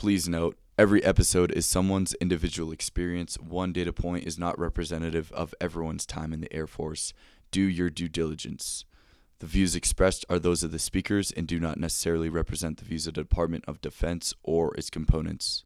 Please note, every episode is someone's individual experience. One data point is not representative of everyone's time in the Air Force. Do your due diligence. The views expressed are those of the speakers and do not necessarily represent the views of the Department of Defense or its components.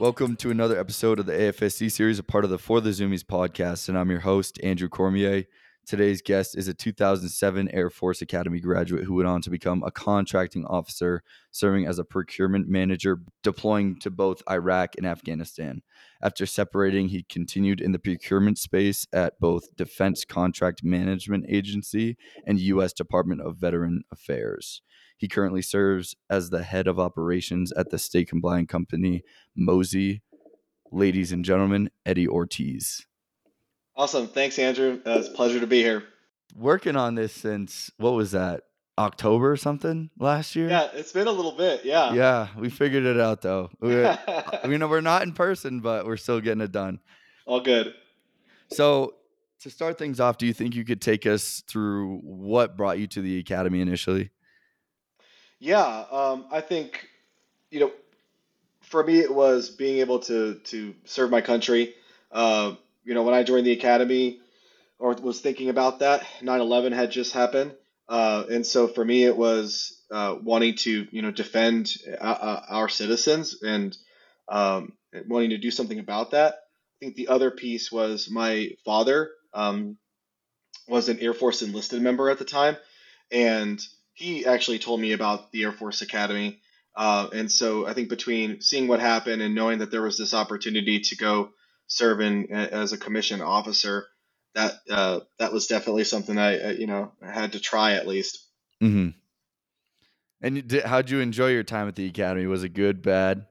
Welcome to another episode of the AFSC series, a part of the For the Zoomies podcast, and I'm your host, Andrew Cormier. Today's guest is a 2007 Air Force Academy graduate who went on to become a contracting officer, serving as a procurement manager, deploying to both Iraq and Afghanistan. After separating, he continued in the procurement space at both Defense Contract Management Agency and U.S. Department of Veteran Affairs. He currently serves as the head of operations at the state compliant company Mosey. Ladies and gentlemen, Eddie Ortiz. Awesome. Thanks, Andrew. Uh, it's a pleasure to be here. Working on this since what was that? October or something last year? Yeah, it's been a little bit. Yeah. Yeah, we figured it out though. We're, you know, we're not in person, but we're still getting it done. All good. So, to start things off, do you think you could take us through what brought you to the academy initially? Yeah, um, I think you know, for me, it was being able to to serve my country. Uh, you know, when I joined the academy or was thinking about that, 9/11 had just happened, uh, and so for me, it was uh, wanting to you know defend uh, uh, our citizens and um, wanting to do something about that. I think the other piece was my father um, was an Air Force enlisted member at the time, and he actually told me about the Air Force Academy. Uh, and so I think between seeing what happened and knowing that there was this opportunity to go serve in as a commissioned officer, that uh, that was definitely something I you know had to try at least. Mm-hmm. And did, how'd you enjoy your time at the academy? Was it good, bad?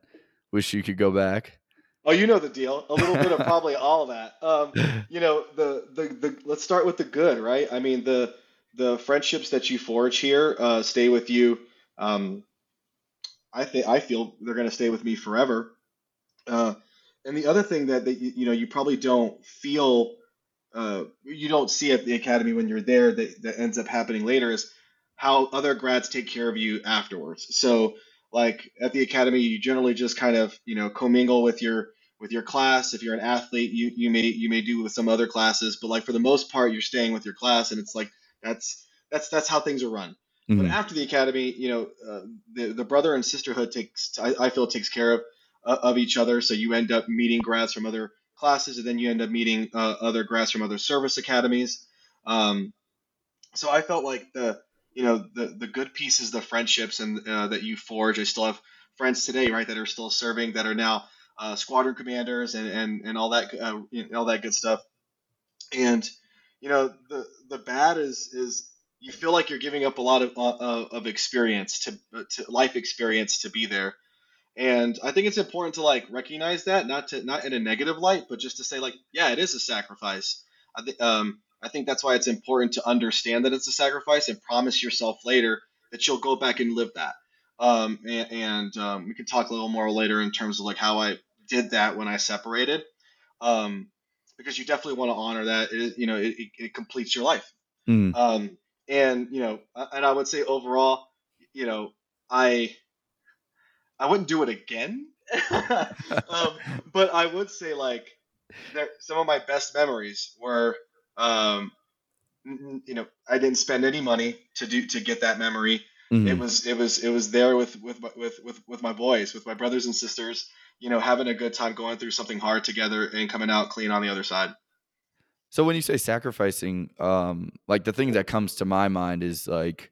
Wish you could go back. Oh, you know the deal. A little bit of probably all of that. Um, you know the, the the let's start with the good, right? I mean the the friendships that you forge here uh, stay with you. Um, I think I feel they're going to stay with me forever. Uh, and the other thing that, that you, know you probably don't feel uh, you don't see at the academy when you're there that, that ends up happening later is how other grads take care of you afterwards. So like at the academy, you generally just kind of you know commingle with your with your class. If you're an athlete, you you may you may do with some other classes, but like for the most part, you're staying with your class, and it's like that's that's that's how things are run. Mm-hmm. But after the academy, you know, uh, the the brother and sisterhood takes I, I feel takes care of uh, of each other. So you end up meeting grads from other classes, and then you end up meeting uh, other grads from other service academies. Um, so I felt like the you know the the good pieces, the friendships, and uh, that you forge. I still have friends today, right, that are still serving, that are now uh, squadron commanders, and and and all that uh, you know, all that good stuff. And you know the the bad is is you feel like you're giving up a lot of uh, of experience to to life experience to be there. And i think it's important to like recognize that not to not in a negative light but just to say like yeah it is a sacrifice. I think um i think that's why it's important to understand that it's a sacrifice and promise yourself later that you'll go back and live that. Um and, and um, we can talk a little more later in terms of like how i did that when i separated. Um because you definitely want to honor that. It, you know, it, it, completes your life. Mm. Um, and you know, and I would say overall, you know, I I wouldn't do it again. um, but I would say like there, some of my best memories were, um, you know, I didn't spend any money to do to get that memory. Mm-hmm. It was it was it was there with with with with with my boys, with my brothers and sisters you know, having a good time going through something hard together and coming out clean on the other side. So when you say sacrificing, um, like the thing that comes to my mind is like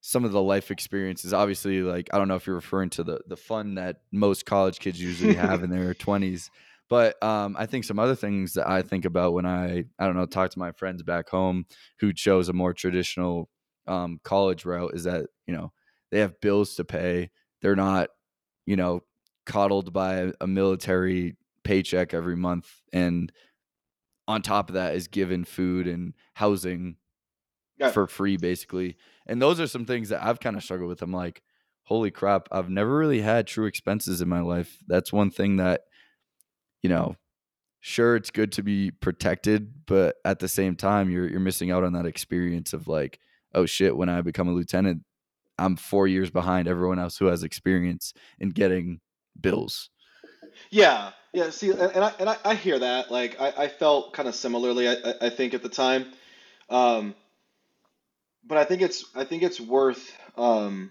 some of the life experiences. Obviously, like I don't know if you're referring to the the fun that most college kids usually have in their twenties, but um, I think some other things that I think about when I I don't know talk to my friends back home who chose a more traditional um, college route is that you know they have bills to pay. They're not you know coddled by a military paycheck every month and on top of that is given food and housing yeah. for free basically. And those are some things that i've kind of struggled with. I'm like holy crap i've never really had true expenses in my life. That's one thing that you know sure it's good to be protected, but at the same time you're you're missing out on that experience of like, oh shit, when I become a lieutenant, I'm 4 years behind everyone else who has experience in getting bills. Yeah, yeah. See, and, and I and I, I hear that. Like, I, I felt kind of similarly. I, I think at the time, um, but I think it's I think it's worth um,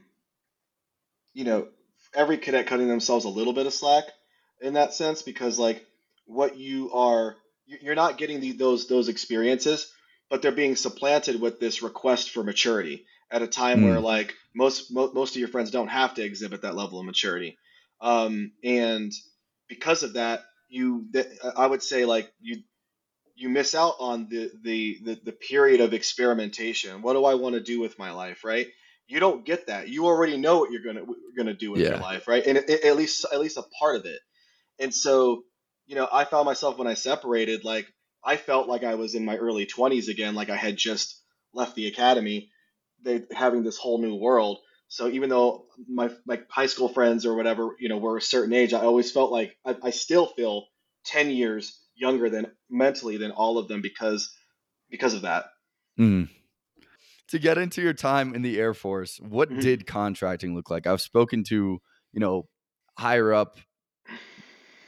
you know, every cadet cutting themselves a little bit of slack in that sense because like what you are you're not getting the, those those experiences but they're being supplanted with this request for maturity at a time mm. where like most mo- most of your friends don't have to exhibit that level of maturity um, and because of that you th- i would say like you you miss out on the, the the the period of experimentation what do i want to do with my life right you don't get that. You already know what you're gonna gonna do with yeah. your life, right? And it, it, at least at least a part of it. And so, you know, I found myself when I separated, like I felt like I was in my early 20s again, like I had just left the academy, they having this whole new world. So even though my like high school friends or whatever, you know, were a certain age, I always felt like I, I still feel 10 years younger than mentally than all of them because because of that. Mm to get into your time in the Air Force, what mm-hmm. did contracting look like? I've spoken to, you know, higher up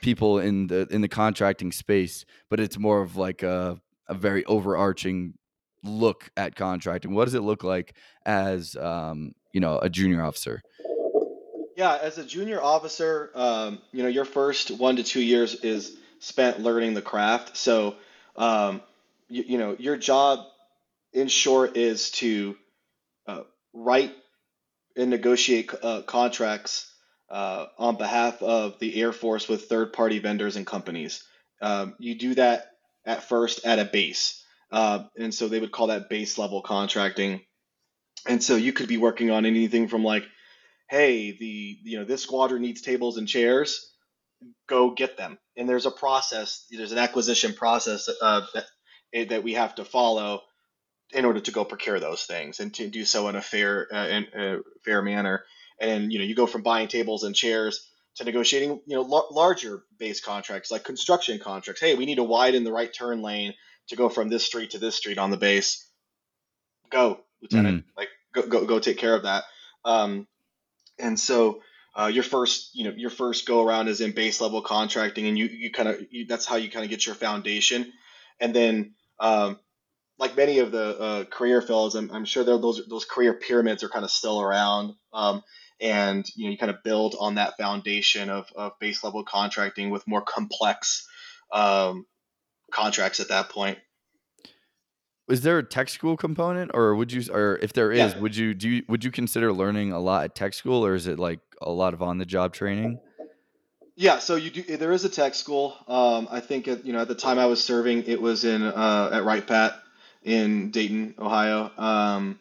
people in the in the contracting space, but it's more of like a a very overarching look at contracting. What does it look like as um, you know, a junior officer? Yeah, as a junior officer, um, you know, your first one to two years is spent learning the craft. So, um, you, you know, your job in short, is to uh, write and negotiate uh, contracts uh, on behalf of the Air Force with third party vendors and companies. Um, you do that at first at a base. Uh, and so they would call that base level contracting. And so you could be working on anything from like, hey, the you know this squadron needs tables and chairs, go get them. And there's a process. There's an acquisition process uh, that that we have to follow in order to go procure those things and to do so in a fair uh, in a fair manner. And you know, you go from buying tables and chairs to negotiating, you know, l- larger base contracts like construction contracts. Hey, we need to widen the right turn lane to go from this street to this street on the base. Go, lieutenant. Mm-hmm. Like, go, go, go, take care of that. Um, and so. Uh, your first, you know, your first go around is in base level contracting, and you, you kind of that's how you kind of get your foundation, and then um, like many of the uh, career fellows, I'm, I'm sure those those career pyramids are kind of still around. Um, and you know you kind of build on that foundation of, of base level contracting with more complex um, contracts at that point. Is there a tech school component, or would you, or if there is, yeah. would you do? You, would you consider learning a lot at tech school, or is it like a lot of on the job training? Yeah, so you do. There is a tech school. Um, I think at, you know at the time I was serving, it was in uh, at Wright Pat in Dayton, Ohio. Um,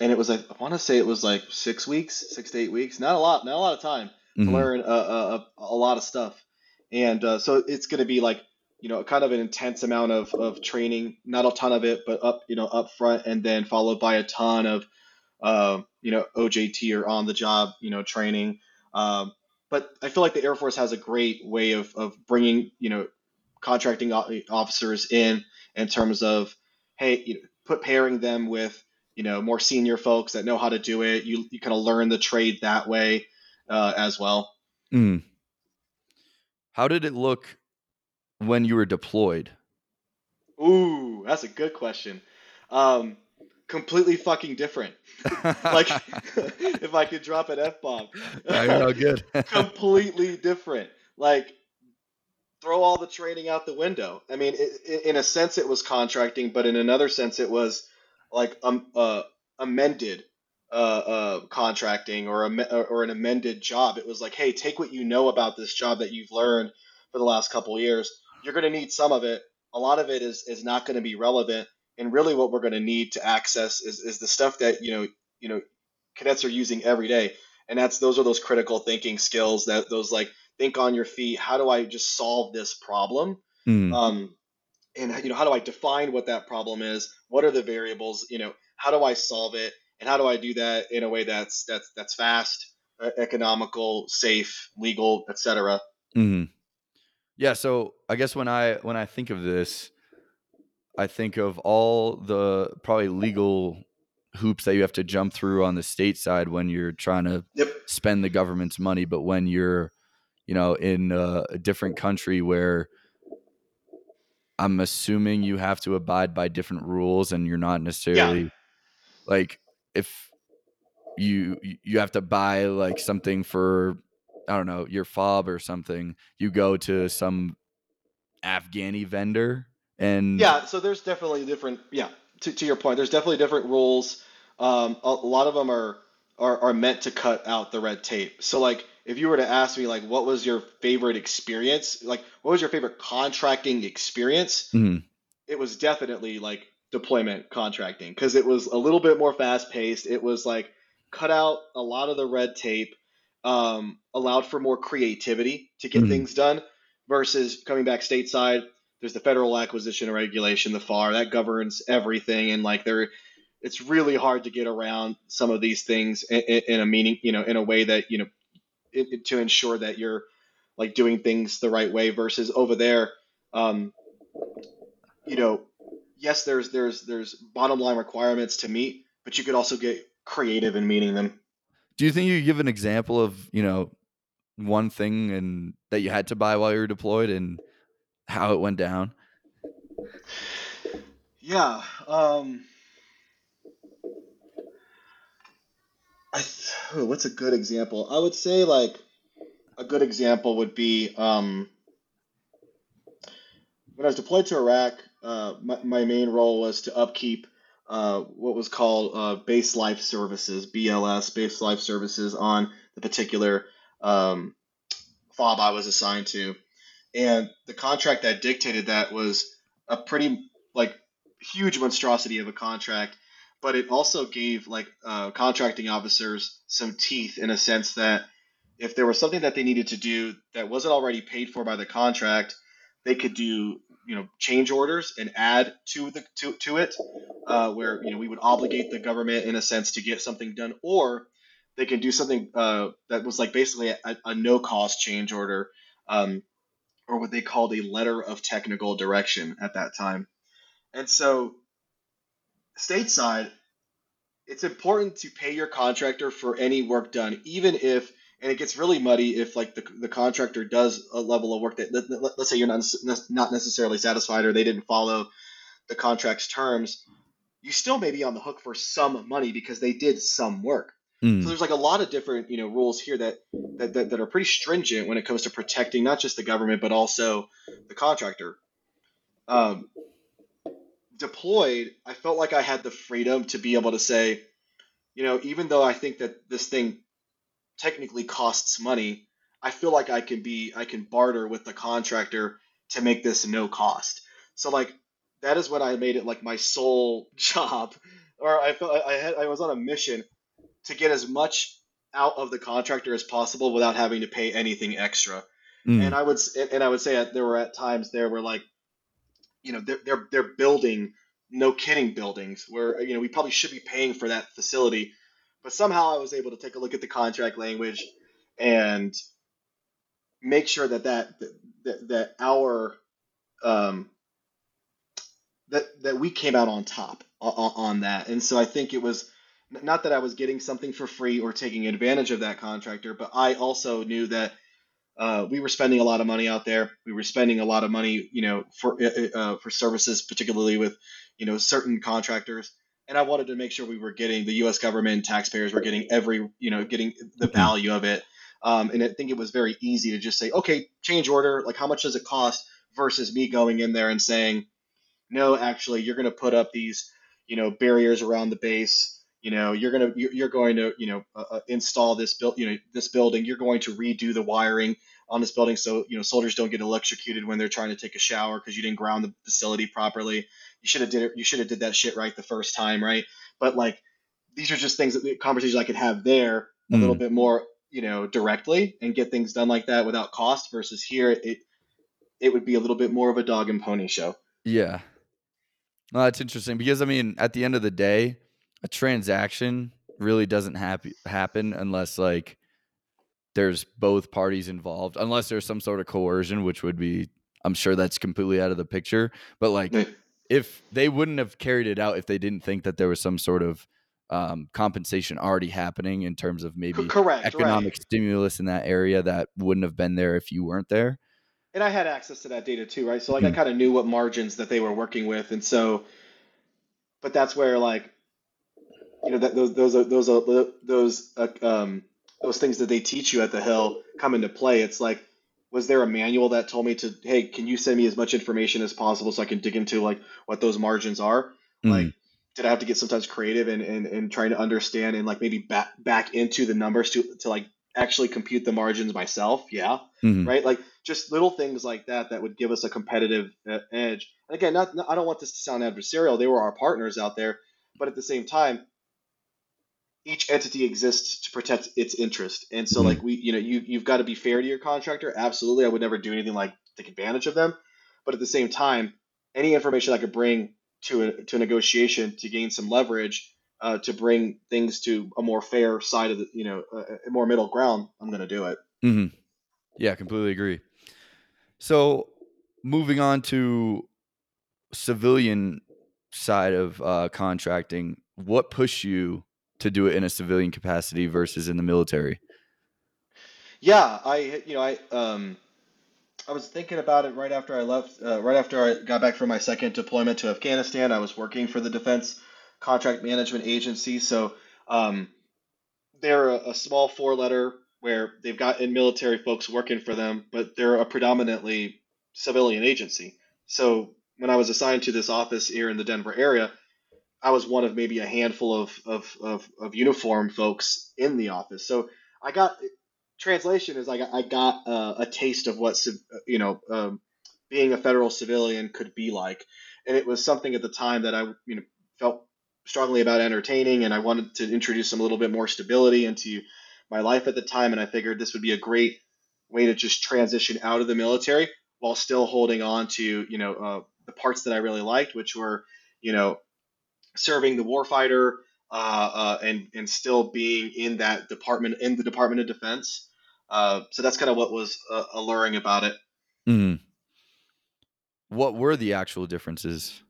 and it was like I want to say it was like six weeks, six to eight weeks. Not a lot, not a lot of time mm-hmm. to learn a, a, a, lot of stuff. And uh, so it's going to be like you know kind of an intense amount of, of training, not a ton of it, but up you know up front, and then followed by a ton of uh, you know OJT or on the job you know training. Um, but I feel like the Air Force has a great way of, of bringing you know contracting officers in in terms of hey, you know, put pairing them with you know more senior folks that know how to do it. You you kind of learn the trade that way uh, as well. Mm. How did it look when you were deployed? Ooh, that's a good question. Um, completely fucking different. like if I could drop an f bomb. I know, good. completely different. Like throw all the training out the window. I mean, it, it, in a sense, it was contracting, but in another sense, it was like um, uh, amended uh, uh, contracting or a, or an amended job. It was like, hey, take what you know about this job that you've learned for the last couple years. You're going to need some of it. A lot of it is is not going to be relevant. And really, what we're going to need to access is, is the stuff that you know you know cadets are using every day. And that's those are those critical thinking skills that those like think on your feet. How do I just solve this problem? Mm. Um, and you know, how do I define what that problem is? What are the variables? You know, how do I solve it? And how do I do that in a way that's that's that's fast, economical, safe, legal, etc. Mm-hmm. Yeah, so I guess when I when I think of this, I think of all the probably legal hoops that you have to jump through on the state side when you're trying to Yep. spend the government's money, but when you're, you know, in a, a different country where I'm assuming you have to abide by different rules and you're not necessarily like if you you have to buy like something for I don't know, your fob or something, you go to some Afghani vendor and Yeah, so there's definitely different. Yeah, to, to your point, there's definitely different rules. Um, a, a lot of them are, are are meant to cut out the red tape. So like, if you were to ask me like, what was your favorite experience? Like, what was your favorite contracting experience? Mhm. It was definitely like deployment contracting because it was a little bit more fast paced. It was like cut out a lot of the red tape, um, allowed for more creativity to get Mhm. things done versus coming back stateside there's the federal acquisition and regulation, the FAR, that governs everything, and like there, it's really hard to get around some of these things in, in a meaning, you know, in a way that you know, it- to ensure that you're like doing things the right way. Versus over there, um, you know, yes, there's there's there's bottom line requirements to meet, but you could also get creative in meeting them. Do you think you give an example of, you know, one thing and that you had to buy while you were deployed and how it went down? Yeah. Um, I what's a good example? I would say like a good example would be um, when I was deployed to Iraq. Uh, my, my main role was to upkeep uh, what was called uh, base life services (BLS), base life services on the particular um, fob I was assigned to, and the contract that dictated that was a pretty like huge monstrosity of a contract, but it also gave like uh, contracting officers some teeth in a sense that if there was something that they needed to do that wasn't already paid for by the contract, they could do you know change orders and add to the to, to it, uh, where you know we would obligate the government in a sense to get something done, or they can do something uh, that was like basically a, a no cost change order. Um, or what they called a letter of technical direction at that time. And so, stateside, it's important to pay your contractor for any work done, even if, and it gets really muddy if like the, the contractor does a level of work that, let, let, let's say you're not, not necessarily satisfied or they didn't follow the contract's terms, you still may be on the hook for some money because they did some work. So Mm. there's like a lot of different you know rules here that, that that that are pretty stringent when it comes to protecting not just the government but also the contractor. Um, deployed, I felt like I had the freedom to be able to say, you know, even though I think that this thing technically costs money, I feel like I can be I can barter with the contractor to make this no cost. So like that is when I made it like my sole job, or I felt I had I was on a mission to get as much out of the contractor as possible without having to pay anything extra. Mm. And I would and I would say that there were at times there were like, you know, they're they're, they're building no kidding buildings where you know we probably should be paying for that facility, but somehow I was able to take a look at the contract language and make sure that that that, that our um, that that we came out on top on, on that. And so I think it was not that I was getting something for free or taking advantage of that contractor, but I also knew that uh, we were spending a lot of money out there. We were spending a lot of money, you know, for uh, uh, for services, particularly with you know certain contractors. And I wanted to make sure we were getting the U.S. government, taxpayers were getting every, you know, getting the Mhm. value of it. Um, and I think it was very easy to just say, okay, change order. Like, how much does it cost? Versus me going in there and saying, no, actually, you're going to put up these, you know, barriers around the base. You know, you're gonna you're, you're going to you know uh, uh, install this build you know this building. You're going to redo the wiring on this building so you know soldiers don't get electrocuted when they're trying to take a shower because you didn't ground the facility properly. You should have did it. You should have did that shit right the first time, right? But like these are just things that the conversations I could have there a little Mm. bit more you know directly and get things done like that without cost. Versus here, it it would be a little bit more of a dog and pony show. Yeah. Well, that's interesting because I mean, at the end of the day, a transaction really doesn't happen unless like there's both parties involved, unless there's some sort of coercion, which would be, I'm sure that's completely out of the picture. But like, Yeah. if they wouldn't have carried it out if they didn't think that there was some sort of um, compensation already happening in terms of maybe correct, economic right? stimulus in that area that wouldn't have been there if you weren't there. And I had access to that data too, right? So like I Mhm. kind of knew what margins that they were working with, and so, but that's where like, you know, that those those are those are those uh, um those things that they teach you at the Hill come into play. It's like, was there a manual that told me to, hey, can you send me as much information as possible so I can dig into like what those margins are? Like, Mhm. did I have to get sometimes creative and and, and trying to understand and like maybe back back into the numbers to to like actually compute the margins myself? Yeah Mhm. right? Like just little things like that that would give us a competitive uh, edge. And again, not, not- I don't want this to sound adversarial. They were our partners out there, but at the same time, each entity exists to protect its interest. And so, Mhm. like we, you know, you you've got to be fair to your contractor. Absolutely, I would never do anything like take advantage of them. But at the same time, any information I could bring to a to a negotiation to gain some leverage. Uh, to bring things to a more fair side of the, you know, a, a more middle ground, I'm going to do it. Mm-hmm. Yeah, completely agree. So, moving on to civilian side of uh, contracting, what pushed you to do it in a civilian capacity versus in the military? Yeah, I you know I um I was thinking about it right after I left, uh, right after I got back from my second deployment to Afghanistan. I was working for the Defense Contract Management Agency, so um, they're a, a small four-letter where they've got in military folks working for them, but they're a predominantly civilian agency. So when I was assigned to this office here in the Denver area, I was one of maybe a handful of of of, of uniform folks in the office. So I got translation is I got I got uh, a taste of what you know um, being a federal civilian could be like, and it was something at the time that I you know felt strongly about entertaining, and I wanted to introduce some a little bit more stability into my life at the time, and I figured this would be a great way to just transition out of the military while still holding on to you know uh, the parts that I really liked, which were you know serving the warfighter uh, uh, and and still being in that department in the Department of Defense. Uh, so that's kind of what was uh, alluring about it. Mhm. What were the actual differences?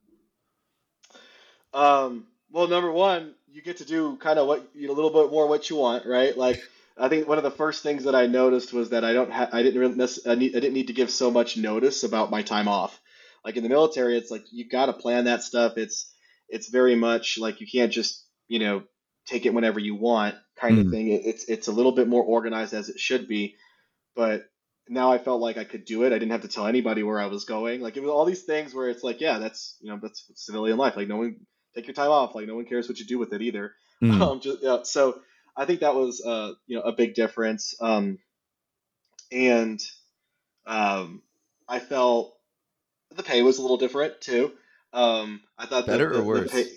Um, well, number one, you get to do kind of what you know, a little bit more what you want, right? Like I think one of the first things that I noticed was that I don't ha- I didn't really I, need, I didn't need to give so much notice about my time off. Like in the military, it's like you've got to plan that stuff. It's it's very much like you can't just you know take it whenever you want kind of Mhm. thing. It, it's it's a little bit more organized as it should be, but now I felt like I could do it. I didn't have to tell anybody where I was going. Like it was all these things where it's like, yeah, that's you know that's civilian life. Like no one take your time off. Like no one cares what you do with it either. Mhm. Um, just, yeah, so I think that was uh, you know a big difference. Um, and um, I felt the pay was a little different too. Um, I thought Better the, or the, the worse?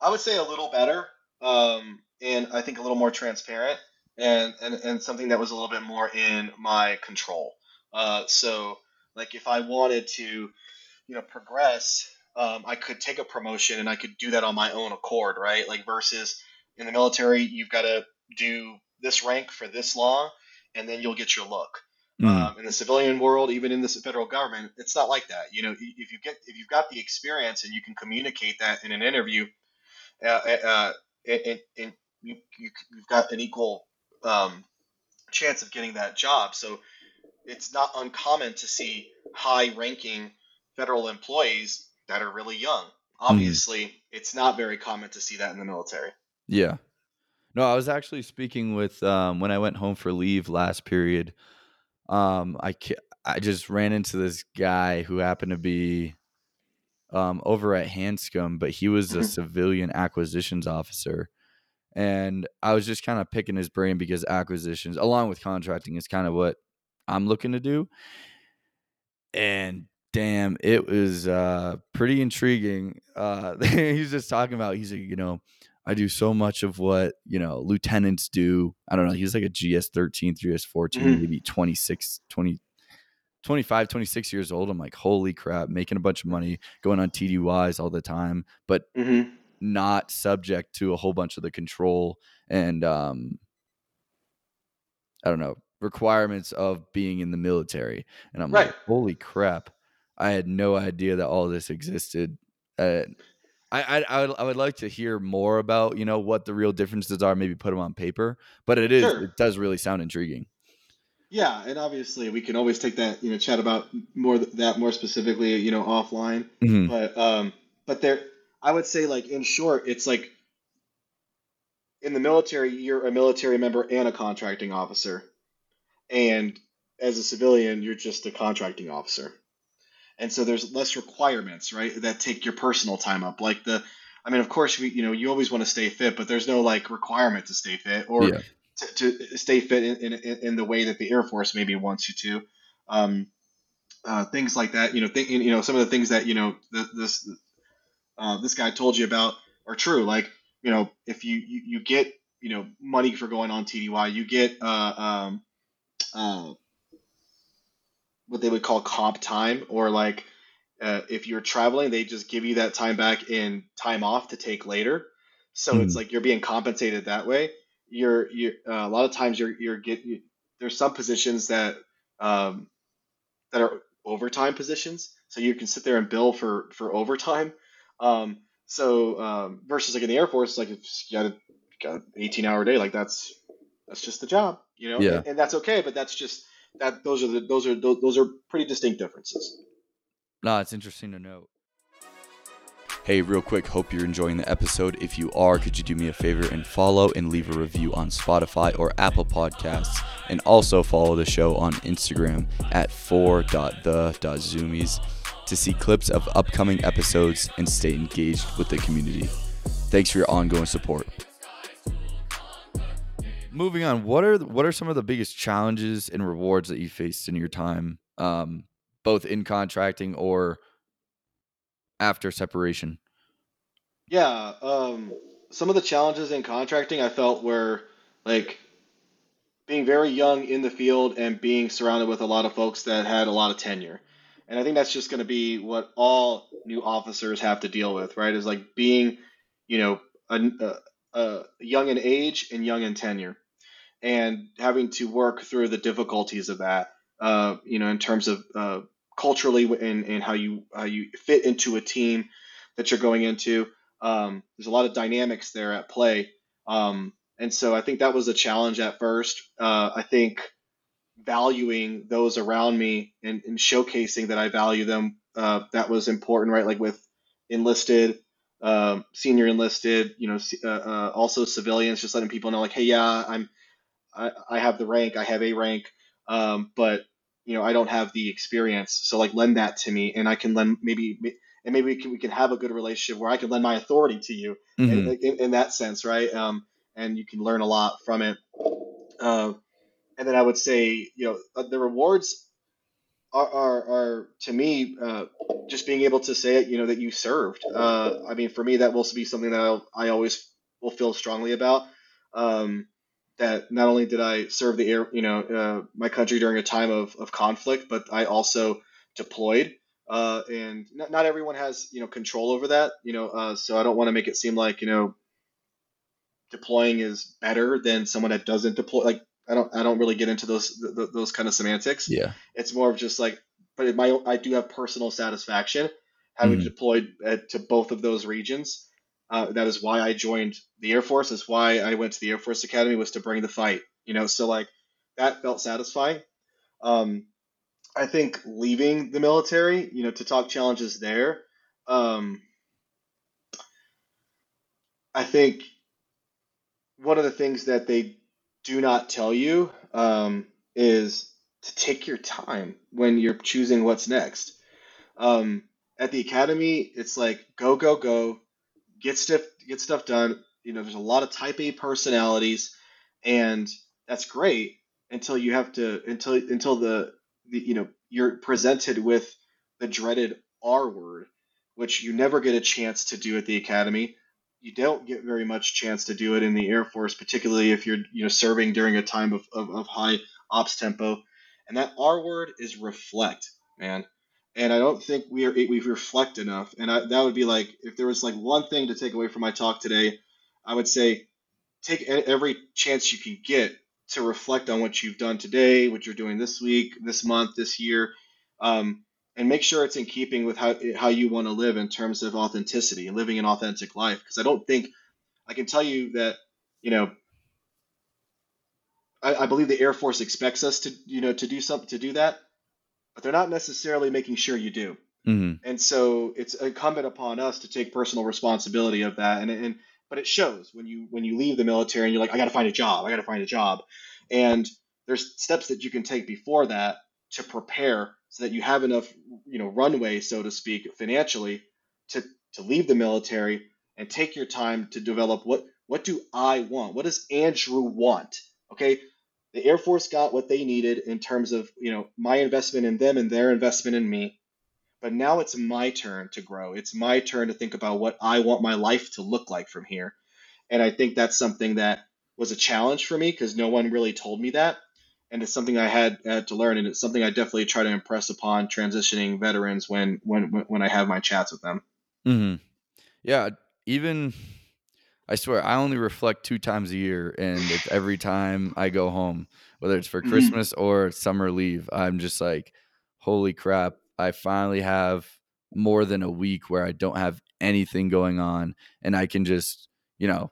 I would say a little better, um, and I think a little more transparent, and, and and something that was a little bit more in my control. Uh, so like if I wanted to, you know, progress, um, I could take a promotion and I could do that on my own accord, right? Like versus in the military, you've got to do this rank for this long, and then you'll get your look. Mhm. Um, in the civilian world, even in the federal government, it's not like that. You know, if you get if you've got the experience and you can communicate that in an interview, uh, uh, and, and you, you you've got an equal um, chance of getting that job. So it's not uncommon to see high-ranking federal employees that are really young. Obviously, it's not very common to see that in the military. Yeah. No, I was actually speaking with um, when I went home for leave last period. Um, I I just ran into this guy who happened to be um, over at Hanscom, but he was a Mhm. civilian acquisitions officer. And I was just kind of picking his brain because acquisitions, along with contracting, is kind of what I'm looking to do. And damn, it was uh, pretty intriguing. Uh, he's just talking about, he's like, you know, I do so much of what, you know, lieutenants do. I don't know. He's like a GS 13, 3S 14, Mhm. maybe 26, 20, 25, 26 years old. I'm like, holy crap, making a bunch of money, going on TDYs all the time, but Mm-hmm. not subject to a whole bunch of the control and um I don't know requirements of being in the military, and I'm Right. like, holy crap! I had no idea that all this existed. Uh, I, I I would I would like to hear more about you know what the real differences are. Maybe put them on paper, but it is Sure. it does really sound intriguing. Yeah, and obviously we can always take that, you know, chat about more that more specifically, you know, offline. Mhm. But um, but there, I would say like in short, it's like in the military, you're a military member and a contracting officer, and as a civilian, you're just a contracting officer. And so there's less requirements, right, that take your personal time up. Like the, I mean, of course, we, you know, you always want to stay fit, but there's no like requirement to stay fit or Yeah. to, to stay fit in, in, in the way that the Air Force maybe wants you to. Um, uh, things like that, you know, th- you know, some of the things that you know th- this uh, this guy told you about are true. Like, you know, if you, you, you get you know money for going on TDY, you get uh, um, uh, what they would call comp time, or like uh, if you're traveling, they just give you that time back in time off to take later. So it's Mhm. like you're being compensated that way. You're you uh, a lot of times you're you're get you, there's some positions that um, that are overtime positions, so you can sit there and bill for for overtime. Um, so um, versus like in the Air Force, like if you got a, got an 18 hour day, like that's that's just the job, you know, Yeah. and, and that's okay. But that's just that those are the those are those, those are pretty distinct differences. No, it's interesting to note. Hey, real quick, hope you're enjoying the episode. If you are, could you do me a favor and follow and leave a review on Spotify or Apple Podcasts? And also follow the show on Instagram at for.the.zoomies to see clips of upcoming episodes and stay engaged with the community. Thanks for your ongoing support. Moving on, what are what are some of the biggest challenges and rewards that you faced in your time, um, both in contracting or after separation? Yeah, um, some of the challenges in contracting I felt were like being very young in the field and being surrounded with a lot of folks that had a lot of tenure. And I think that's just going to be what all new officers have to deal with, right? Is like being, you know, a, a, a young in age and young in tenure, and having to work through the difficulties of that. Uh, you know, in terms of uh, culturally and, and how you how you fit into a team that you're going into. Um, there's a lot of dynamics there at play. Um, and so I think that was a challenge at first. Uh, I think valuing those around me and, and showcasing that I value them, uh, that was important, right? Like with enlisted, um, senior enlisted, you know, uh, uh, also civilians, just letting people know, like, hey, yeah, I'm, I, I have the rank, I have a rank, um, but you know, I don't have the experience. So like, lend that to me, and I can lend maybe, and maybe we can we can have a good relationship where I can lend my authority to you in, Mhm. in, in that sense, right? Um, and you can learn a lot from it. Uh, and then I would say, you know, uh, the rewards are, are, are to me uh, just being able to say it, you know, that you served. Uh, I mean, for me, that will be something that I'll, I always will feel strongly about. Um, that not only did I serve the air, you know, uh, my country during a time of, of conflict, but I also deployed. Uh, and not, not everyone has, you know, control over that, you know, uh, so I don't want to make it seem like, you know, deploying is better than someone that doesn't deploy. Like, I don't, I don't really get into those, th- th- those kind of semantics. Yeah. It's more of just like, but my, I do have personal satisfaction having Mhm. deployed uh, to both of those regions. Uh, that is why I joined the Air Force. Is why I went to the Air Force Academy was to bring the fight. You know, so like that felt satisfying. Um, I think leaving the military, you know, to talk challenges there. Um, I think one of the things that they do not tell you um, is to take your time when you're choosing what's next. Um, at the academy, it's like go, go, go, get stuff, get stuff done. You know, there's a lot of Type A personalities, and that's great until you have to until until the, the you know you're presented with the dreaded R word, which you never get a chance to do at the academy. You don't get very much chance to do it in the Air Force, particularly if you're you know serving during a time of, of, of high ops tempo. And that R word is reflect, man. And I don't think we are we reflect enough. And I, that would be like if there was like one thing to take away from my talk today, I would say take every chance you can get to reflect on what you've done today, what you're doing this week, this month, this year, um, and make sure it's in keeping with how how you want to live in terms of authenticity and living an authentic life. Because I don't think I can tell you that you know I, I believe the Air Force expects us to you know to do something to do that, but they're not necessarily making sure you do. Mm-hmm. And so it's incumbent upon us to take personal responsibility of that. And, and but it shows when you when you leave the military and you're like, I got to find a job. I got to find a job. And there's steps that you can take before that to prepare so that you have enough you know runway, so to speak, financially to to leave the military and take your time to develop what what do I want? What does Andrew want? Okay, the Air Force got what they needed in terms of you know my investment in them and their investment in me but now it's my turn to grow. It's my turn to think about what I want my life to look like from here. And I think that's something that was a challenge for me because no one really told me that. And it's something I had, had to learn, and it's something I definitely try to impress upon transitioning veterans when when when I have my chats with them. Mm-hmm. Yeah, even I swear I only reflect two times a year, and it's every time I go home, whether it's for Mhm. Christmas or summer leave. I'm just like, holy crap! I finally have more than a week where I don't have anything going on, and I can just, you know,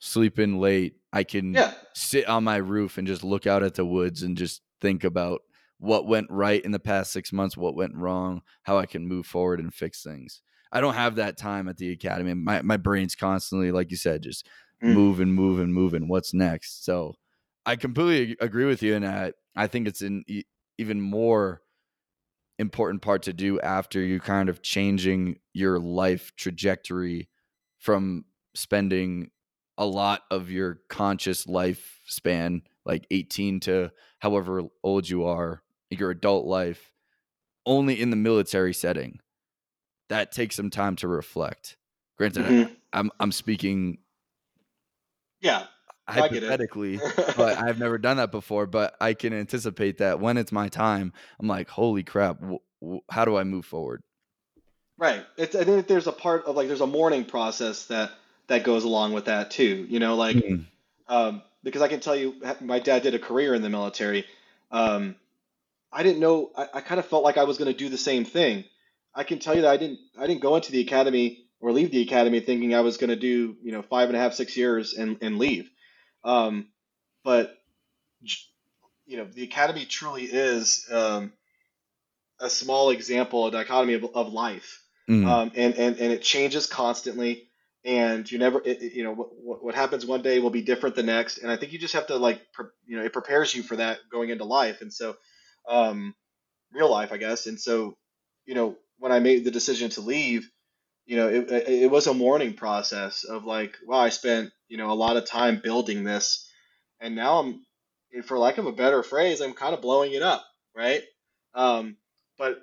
sleep in late. I can Yeah, sit on my roof and just look out at the woods and just think about what went right in the past six months, what went wrong, how I can move forward and fix things. I don't have that time at the academy. My my brain's constantly, like you said, just Mm. moving, moving, moving. What's next? So I completely agree with you and that. I think it's an e- even more important part to do after you kind of changing your life trajectory from spending a lot of your conscious life span like 18 to however old you are your adult life only in the military setting that takes some time to reflect granted Mhm. i'm i'm speaking yeah. I hypothetically but I've never done that before. But I can anticipate that when it's my time, I'm like, holy crap, w- w- how do I move forward? Right. It's, I think there's a part of like there's a mourning process that that goes along with that too. You know, like Mm, um, because I can tell you, my dad did a career in the military. Um, I didn't know. I, I kind of felt like I was going to do the same thing. I can tell you that I didn't. I didn't go into the academy or leave the academy thinking I was going to do you know five and a half, six years and and leave. Um, but you know, the academy truly is um, a small example, a dichotomy of, of life, mm, um, and and and it changes constantly. And you never, it, you know, what, what what happens one day will be different the next. And I think you just have to like, you know, it prepares you for that going into life. And so, um, real life, I guess. And so, you know, when I made the decision to leave, you know, it, it, was a mourning process of like, wow, I spent, you know, a lot of time building this, and now I'm, for lack of a better phrase, I'm kind of blowing it up, right? Um, but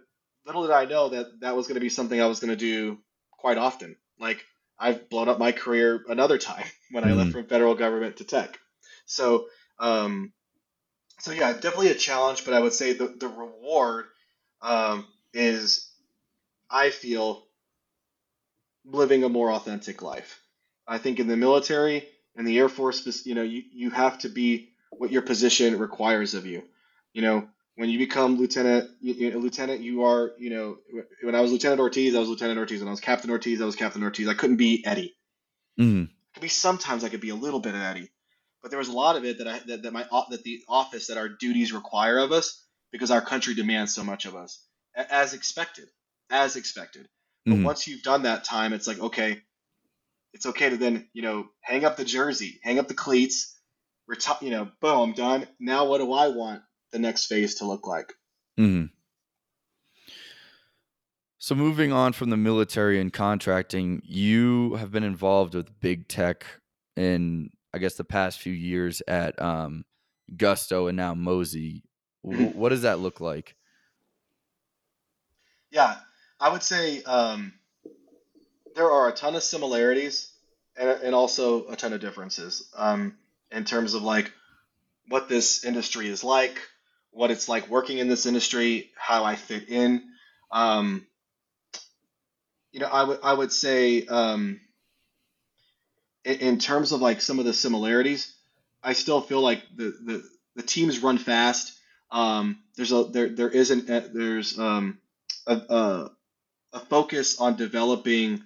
little did I know that that was going to be something I was going to do quite often. Like I've blown up my career another time when I left mm, from federal government to tech. So, um, so yeah, definitely a challenge, but I would say the the reward um, is I feel living a more authentic life. I think in the military and the Air Force, you know, you, you have to be what your position requires of you. You know, when you become lieutenant, you, you, lieutenant, you are, you know, when I was Lieutenant Ortiz, I was Lieutenant Ortiz. When I was Captain Ortiz, I was Captain Ortiz. I couldn't be Eddie. mm, Could be sometimes I could be a little bit of Eddie, but there was a lot of it that I that, that my that the office that our duties require of us because our country demands so much of us, as expected, as expected. But mm. once you've done that time, it's like okay, it's okay to then you know hang up the jersey, hang up the cleats, retire. You know, boom, I'm done. Now what do I want the next phase to look like? mm. So moving on from the military and contracting, you have been involved with big tech in, I guess, the past few years at um, Gusto and now Mosey. What does that look like? Yeah, I would say um, there are a ton of similarities and, and also a ton of differences um, in terms of like what this industry is like, what it's like working in this industry, how I fit in. Um, you know, I would I would say um, in, in terms of like some of the similarities, I still feel like the the, the teams run fast. Um, there's a there there isn't there's um, a, a a focus on developing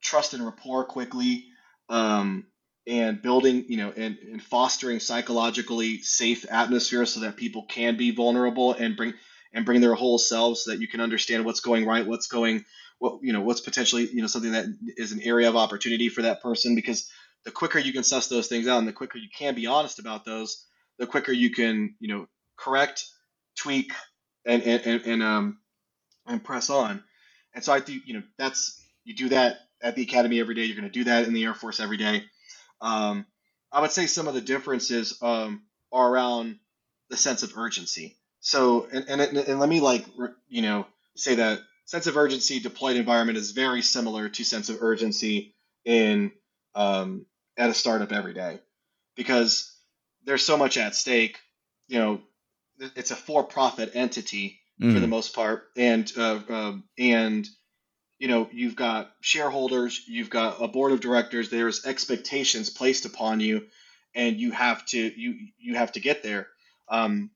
trust and rapport quickly. Um, and building, you know, and, and fostering psychologically safe atmosphere so that people can be vulnerable and bring and bring their whole selves so that you can understand what's going right, what's going what you know, what's potentially, you know, something that is an area of opportunity for that person because the quicker you can suss those things out and the quicker you can be honest about those, the quicker you can, you know, correct, tweak and and, and, and um and press on. And so I think, you know, that's you do that at the academy every day, you're going to do that in the Air Force every day um, I would say some of the differences um, are around the sense of urgency. So, and, and, and let me like, you know, say that sense of urgency deployed environment is very similar to sense of urgency in um, at a startup every day because there's so much at stake. You know, it's a for-profit entity mm. for the mm. most part, and uh, um, and you know you've got shareholders you've got a board of directors there's expectations placed upon you and you have to you you have to get there um,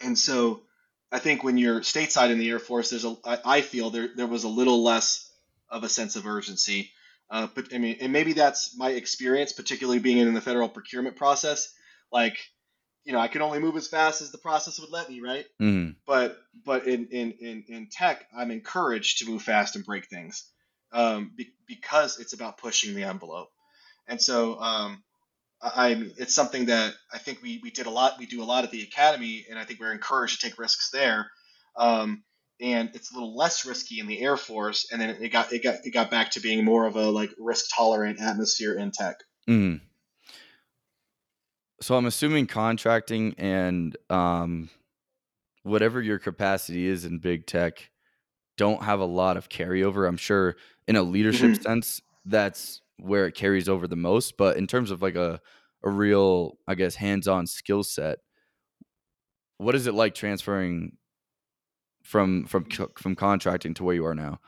and so i think when you're stateside in the air force there's a i, I feel there there was a little less of a sense of urgency uh, but i mean and maybe that's my experience particularly being in the federal procurement process like you know, I can only move as fast as the process would let me, right? Mm. But but in, in in in tech, I'm encouraged to move fast and break things, um, be, because it's about pushing the envelope. And so um, I, I it's something that I think we we did a lot. We do a lot at the academy, and I think we're encouraged to take risks there. Um, and it's a little less risky in the Air Force, and then it got it got it got back to being more of a like risk tolerant atmosphere in tech. Mm so I'm assuming contracting and um, whatever your capacity is in big tech don't have a lot of carryover. I'm sure in a leadership mm-hmm. sense, that's where it carries over the most. But in terms of like a a real, I guess, hands-on skill set, what is it like transferring from from from contracting to where you are now?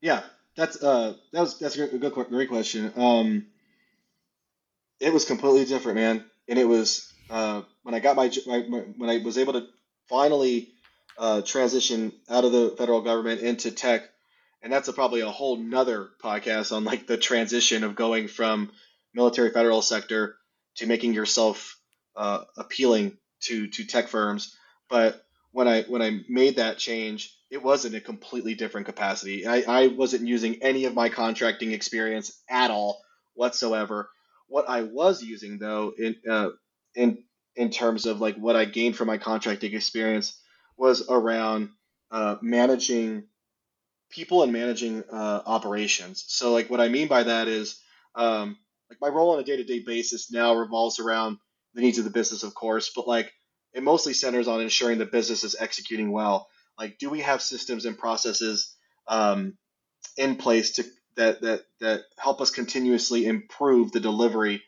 Yeah, that's uh that was that's a good, great question. Um, it was completely different, man and it was uh, when I got my, my, when I was able to finally uh, transition out of the federal government into tech, and that's a, probably a whole nother podcast on like the transition of going from military federal sector to making yourself uh, appealing to to tech firms. But when I when I made that change, it was in a completely different capacity. I, I wasn't using any of my contracting experience at all whatsoever. What I was using though, in uh, in in terms of like what I gained from my contracting experience, was around uh, managing people and managing uh, operations. So like what I mean by that is um, like my role on a day to day basis now revolves around the needs of the business, of course, but like it mostly centers on ensuring the business is executing well. Like, do we have systems and processes um, in place to that that that help us continuously improve the delivery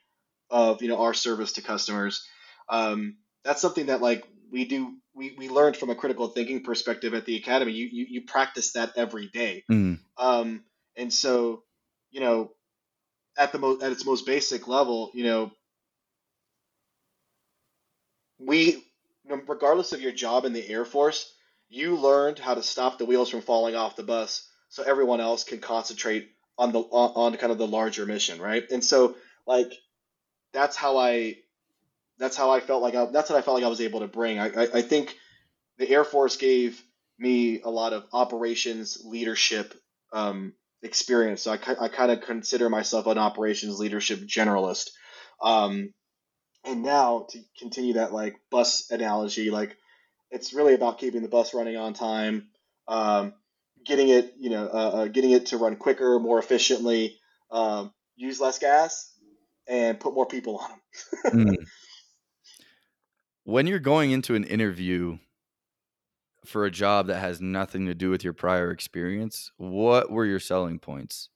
of you know our service to customers. Um, that's something that like we do we, we learned from a critical thinking perspective at the academy. You you, you practice that every day. Mm. Um, and so you know at the most at its most basic level, you know we regardless of your job in the Air Force, you learned how to stop the wheels from falling off the bus so everyone else can concentrate on the on, kind of the larger mission, right? And so like that's how I that's how I felt like I, that's what I felt like I was able to bring. I, I, I think the Air Force gave me a lot of operations leadership um, experience. So I, I kind of consider myself an operations leadership generalist. Um, and now to continue that like bus analogy, like it's really about keeping the bus running on time, um, getting it, you know, uh, uh, getting it to run quicker, more efficiently, um, use less gas, and put more people on them. mm. When you're going into an interview for a job that has nothing to do with your prior experience, what were your selling points?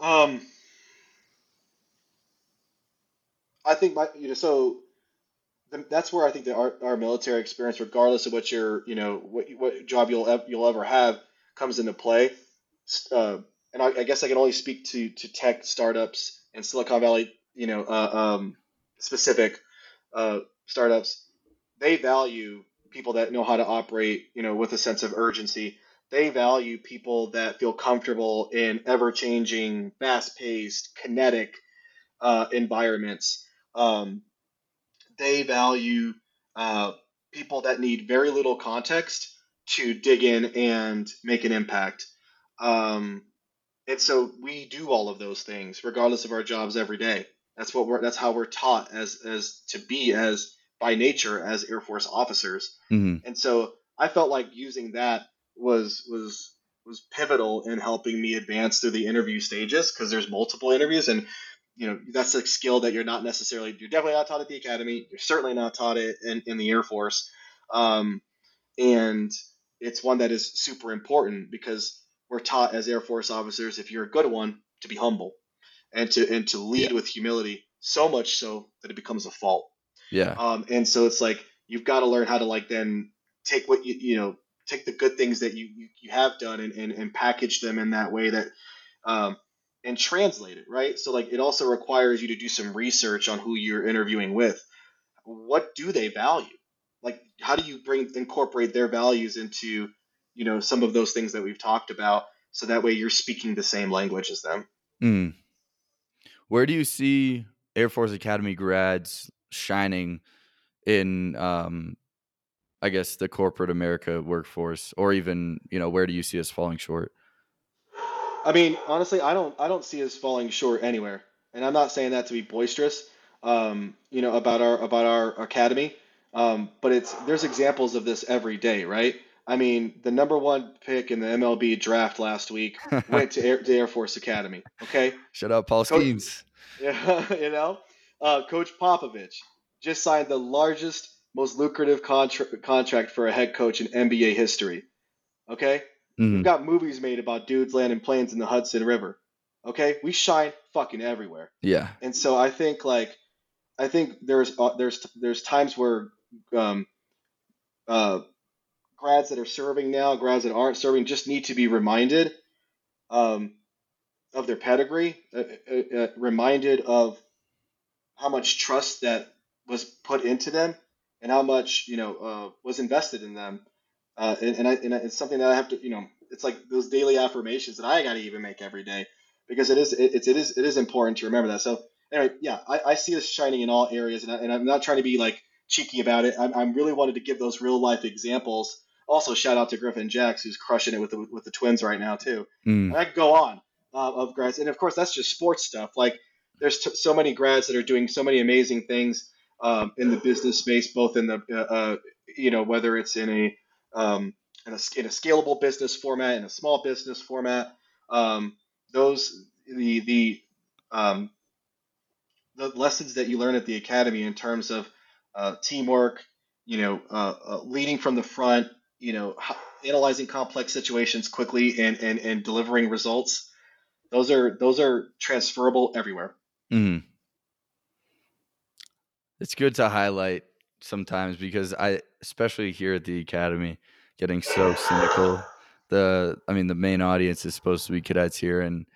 Um, I think my, you know, so that's where I think that our, our military experience, regardless of what your you know what what job you'll you'll ever have, comes into play. Uh, and I, I, guess I can only speak to to tech startups and Silicon Valley you know, uh, um, specific uh, startups, they value people that know how to operate, you know, with a sense of urgency. They value people that feel comfortable in ever-changing, fast-paced, kinetic uh, environments. Um, they value uh, people that need very little context to dig in and make an impact. Um, and so we do all of those things regardless of our jobs every day. That's what we're that's how we're taught as as to be as by nature as Air Force officers. Mm-hmm. And so I felt like using that was was was pivotal in helping me advance through the interview stages because there's multiple interviews and you know that's a skill that you're not necessarily you're definitely not taught at the academy you're certainly not taught it in, in the air force um, and it's one that is super important because we're taught as Air Force officers, if you're a good one, to be humble and to and to lead Yeah. with humility. So much so that it becomes a fault. Yeah. Um, and so it's like you've got to learn how to like then take what you you know take the good things that you you, you have done and, and and package them in that way that um, and translate it right. So like it also requires you to do some research on who you're interviewing with. What do they value? Like how do you bring incorporate their values into you know some of those things that we've talked about so that way you're speaking the same language as them. Mm. Where do you see Air Force Academy grads shining in, um, I guess, the corporate America workforce, or even, you know, where do you see us falling short? I mean, honestly, I don't I don't see us falling short anywhere, and I'm not saying that to be boisterous, um, you know, about our about our academy, um, but it's there's examples of this every day, right? I mean, the number one pick in the MLB draft last week went to Air, to Air Force Academy. Okay, Shut up, Paul Skenes. yeah, you know, uh, Coach Popovich just signed the largest, most lucrative contra- contract for a head coach in NBA history. Okay, Mhm. We've got movies made about dudes landing planes in the Hudson River. Okay, we shine fucking everywhere, Yeah. and so I think like, I think there's uh, there's there's times where um, uh, grads that are serving now, grads that aren't serving, just need to be reminded um, of their pedigree, uh, uh, uh, reminded of how much trust that was put into them, and how much you know uh, was invested in them. Uh, and, and, I, and it's something that I have to, you know, it's like those daily affirmations that I got to even make every day because it is, it, it's, it is, it is important to remember that. So anyway, yeah, I, I see us shining in all areas, and, I, and I'm not trying to be like cheeky about it. I'm, I'm really wanted to give those real life examples. Also, shout out to Griffin Jax, who's crushing it with the, with the Twins right now too. Mm. And I could go on uh, of grads, and of course that's just sports stuff. Like there's t- so many grads that are doing so many amazing things um, in the business space, both in the uh, uh, you know whether it's in a um, in a, in a scalable business format, in a small business format. Um, those the the um, the lessons that you learn at the academy in terms of uh, teamwork, you know, uh, uh, leading from the front, you know, analyzing complex situations quickly and, and, and delivering results. Those are those are transferable everywhere. Mm. It's good to highlight sometimes because I, especially here at the academy, getting so cynical. The, I mean, the main audience is supposed to be cadets here, and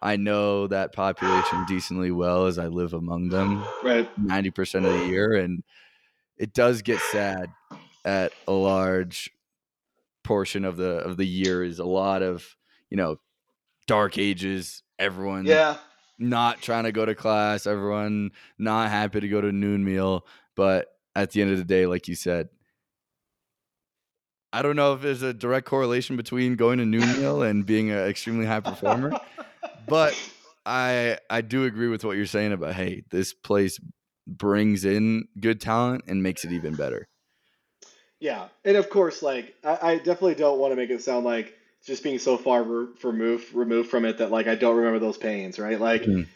I know that population decently well as I live among them Right. ninety percent of the year, and it does get sad at a large portion of the of the year. Is a lot of you know dark ages. Everyone Yeah. not trying to go to class, everyone not happy to go to noon meal. But at the end of the day, like you said, I don't know if there's a direct correlation between going to noon meal and being an extremely high performer, but I I do agree with what you're saying about hey, this place brings in good talent and makes it even better. Yeah, and of course, like I, I definitely don't want to make it sound like just being so far re- removed removed from it that like I don't remember those pains, right? Like, Mhm.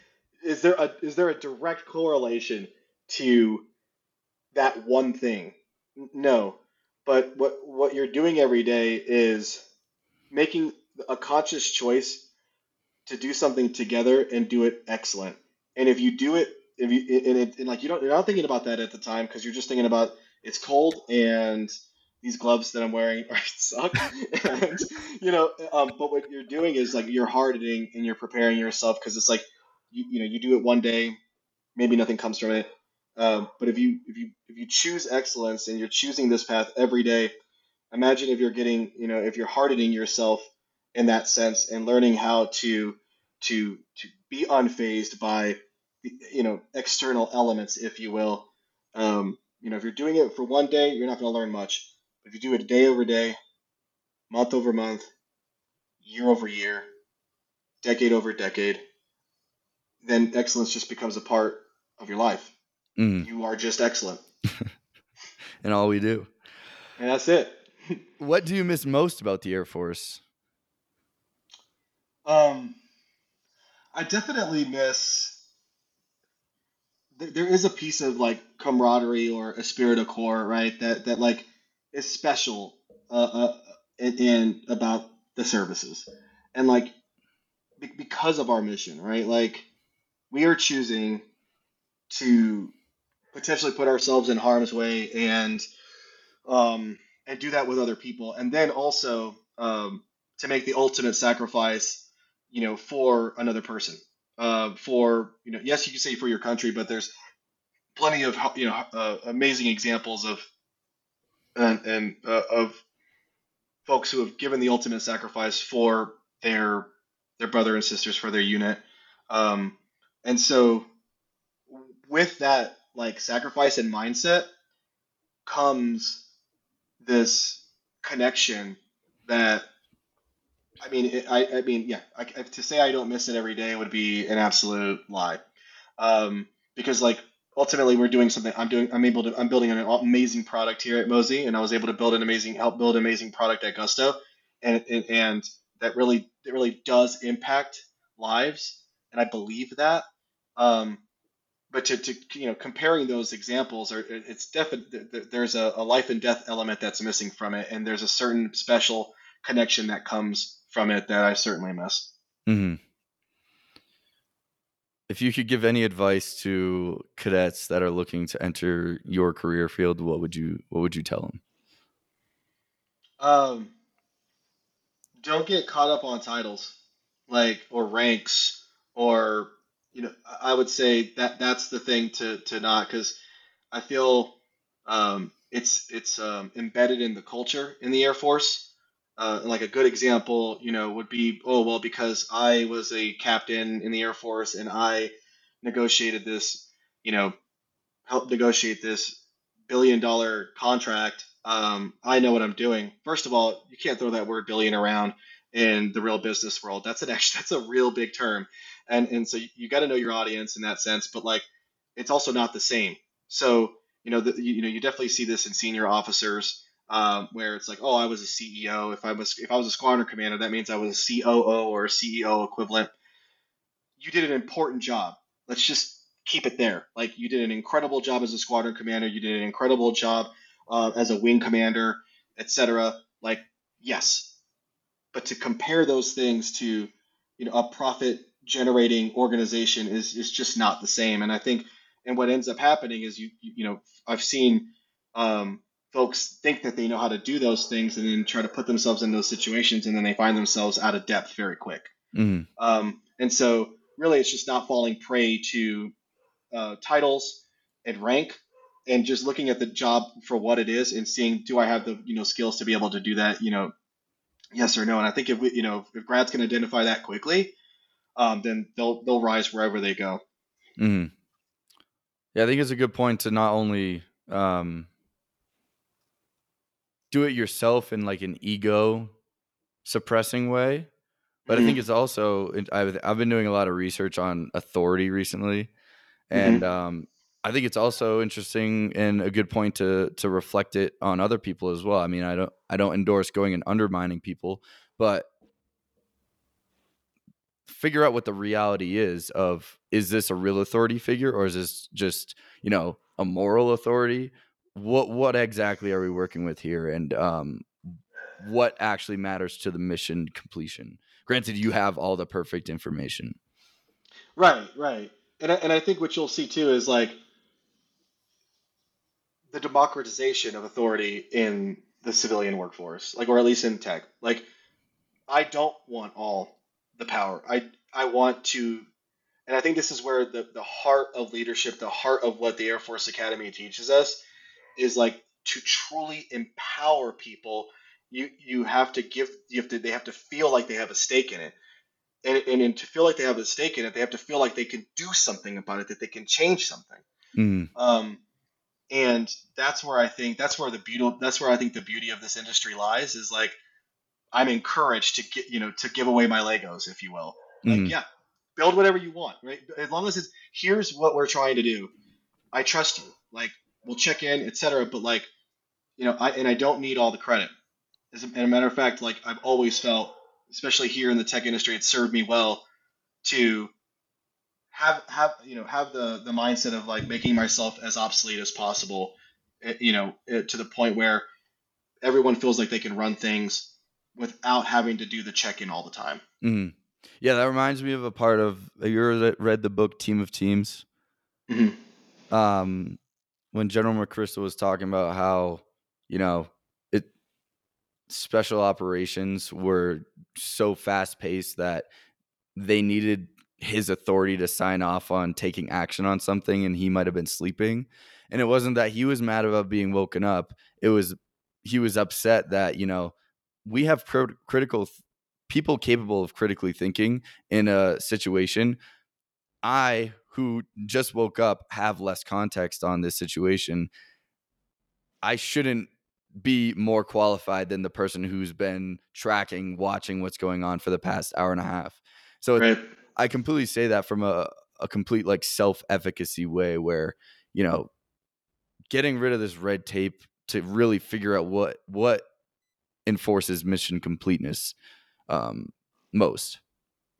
is there a is there a direct correlation to that one thing? No, but what what you're doing every day is making a conscious choice to do something together and do it excellent. And if you do it, if you and, it, and like you don't, you're not thinking about that at the time because you're just thinking about it's cold and these gloves that I'm wearing are suck. and you know, um, but what you're doing is like you're hardening and you're preparing yourself because it's like you, you know you do it one day, maybe nothing comes from it. Um, but if you if you if you choose excellence and you're choosing this path every day, imagine if you're getting you know if you're hardening yourself in that sense and learning how to to to be unfazed by you know external elements, if you will. Um, you know, if you're doing it for one day, you're not going to learn much. But if you do it day over day, month over month, year over year, decade over decade, then excellence just becomes a part of your life. Mm. You are just excellent. and all we do. And that's it. what do you miss most about the Air Force? Um, I definitely miss. There is a piece of like camaraderie or a spirit of corps, right? That that like is special uh, uh in, in about the services, and like be- because of our mission, right? Like we are choosing to potentially put ourselves in harm's way and um, and do that with other people, and then also um, to make the ultimate sacrifice, you know, for another person. Uh, for you know, yes, you can say for your country, but there's plenty of you know uh, amazing examples of and, and uh, of folks who have given the ultimate sacrifice for their their brother and sisters for their unit. Um, and so with that like sacrifice and mindset comes this connection that I mean, I, I mean, yeah, I, to say I don't miss it every day would be an absolute lie, um, because like ultimately we're doing something. I'm doing. I'm able to. I'm building an amazing product here at Mosey, and I was able to build an amazing, help build an amazing product at Gusto, and and, and that really, it really does impact lives, and I believe that. Um, but to, to you know comparing those examples are it's definitely there's a, a, life and death element that's missing from it and there's a certain special connection that comes from it that i certainly miss mm-hmm. if you could give any advice to cadets that are looking to enter your career field what would you what would you tell them um, don't get caught up on titles like or ranks or you know, I would say that that's the thing to to not because I feel um, it's it's um, embedded in the culture in the Air Force. Uh, like a good example, you know, would be oh well because I was a captain in the Air Force and I negotiated this, you know, helped negotiate this billion dollar contract. Um, I know what I'm doing. First of all, you can't throw that word billion around in the real business world. That's an actually that's a real big term and and so you, got to know your audience in that sense but like it's also not the same. So you know the, you, you know you definitely see this in senior officers um, where it's like oh i was a ceo if i was if i was a squadron commander that means i was a coo or a ceo equivalent. You did an important job. Let's just keep it there. Like you did an incredible job as a squadron commander. You did an incredible job uh, as a wing commander etc like yes. But to compare those things to you know a profit generating organization is is just not the same. And I think, and what ends up happening is you you know I've seen um, folks think that they know how to do those things and then try to put themselves in those situations and then they find themselves out of depth very quick. Mm-hmm. Um, and so really, it's just not falling prey to uh, titles and rank and just looking at the job for what it is and seeing do I have the you know skills to be able to do that you know yes or no and I think if we you know if grads can identify that quickly um, then they'll they'll rise wherever they go. Mm-hmm. Yeah, I think it's a good point to not only um, do it yourself in like an ego suppressing way, but mm-hmm. I think it's also I've I've been doing a lot of research on authority recently, and mm-hmm. um, I think it's also interesting and a good point to to reflect it on other people as well. I mean, I don't I don't endorse going and undermining people, but figure out what the reality is of is this a real authority figure or is this just you know a moral authority? What what exactly are we working with here? And um what actually matters to the mission completion? Granted you have all the perfect information. Right right. And I, and I think what you'll see too is like the democratization of authority in the civilian workforce like or at least in tech. Like i don't want all the power. I I want to and I think this is where the the heart of leadership, the heart of what the Air Force Academy teaches us, is like to truly empower people. You you have to give you have to they have to feel like they have a stake in it. And, and, and to feel like they have a stake in it, they have to feel like they can do something about it, that they can change something. Mm. Um, and that's where I think that's where the beauty that's where I think the beauty of this industry lies is like I'm encouraged to get you know to give away my Legos, if you will. Like Mm. yeah, build whatever you want, right? As long as it's here's what we're trying to do. I trust you. Like we'll check in, etc. But like you know, I and I don't need all the credit. As a, and a matter of fact, like I've always felt, especially here in the tech industry, it served me well to have have you know have the the mindset of like making myself as obsolete as possible eh, you know eh, to the point where everyone feels like they can run things without having to do the check-in all the time Mm. Yeah, that reminds me of a part of. Have you ever read the book Team of Teams? Mhm. um, when General McChrystal was talking about how you know it special operations were so fast paced that they needed his authority to sign off on taking action on something and he might have been sleeping and it wasn't that he was mad about being woken up it was he was upset that you know we have cri- critical th- people capable of critically thinking in a situation I, who just woke up, have less context on this situation. I shouldn't be more qualified than the person who's been tracking, watching what's going on for the past hour and a half. So right I completely say that from a, a complete like self efficacy way where, you know, getting rid of this red tape to really figure out what what enforces mission completeness um, most.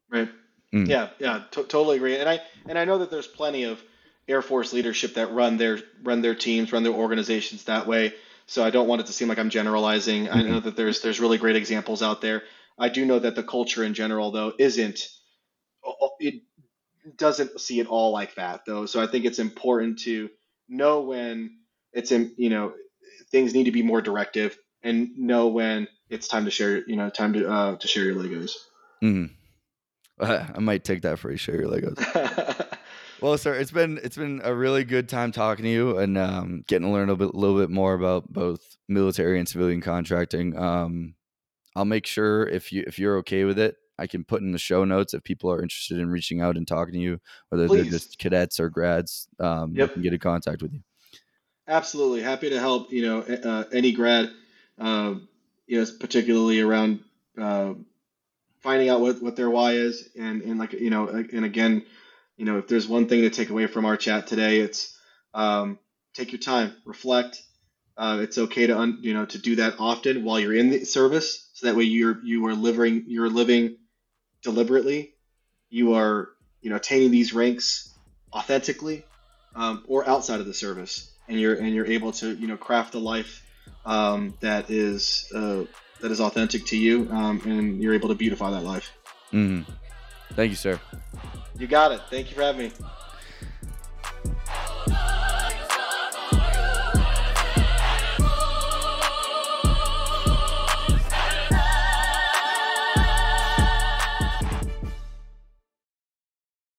right. Mm. yeah yeah to totally agree. And i and i know that there's plenty of air force leadership that run their run their teams run their organizations that way. So i don't want it to seem like i'm generalizing. I know that there's there's really great examples out there. I do know that the culture in general though isn't it doesn't see it all like that though. So i think it's important to know when it's in you know things need to be more directive and know when it's time to share you know time to uh, to share your legos Mm. I might take that phrase, share your Legos. Well, sir, it's been it's been a really good time talking to you and um, getting to learn a bit, little bit more about both military and civilian contracting. Um, I'll make sure if you if you're okay with it, I can put in the show notes if people are interested in reaching out and talking to you, whether Please. they're just cadets or grads. Um, Yep. they can get in contact with you. Absolutely, happy to help. You know, uh, any grad, uh, particularly around uh, finding out what, what their why is, and and like you know, and again, you know, if there's one thing to take away from our chat today, it's um, take your time, reflect. Uh, it's okay to un, you know to do that often while you're in the service, so that way you're you are living you're living deliberately. You are you know attaining these ranks authentically, um, or outside of the service, and you're and you're able to you know craft a life um, that is uh, that is authentic to you, um, and you're able to beautify that life. Mm-hmm. Thank you, sir. You got it. Thank you for having me.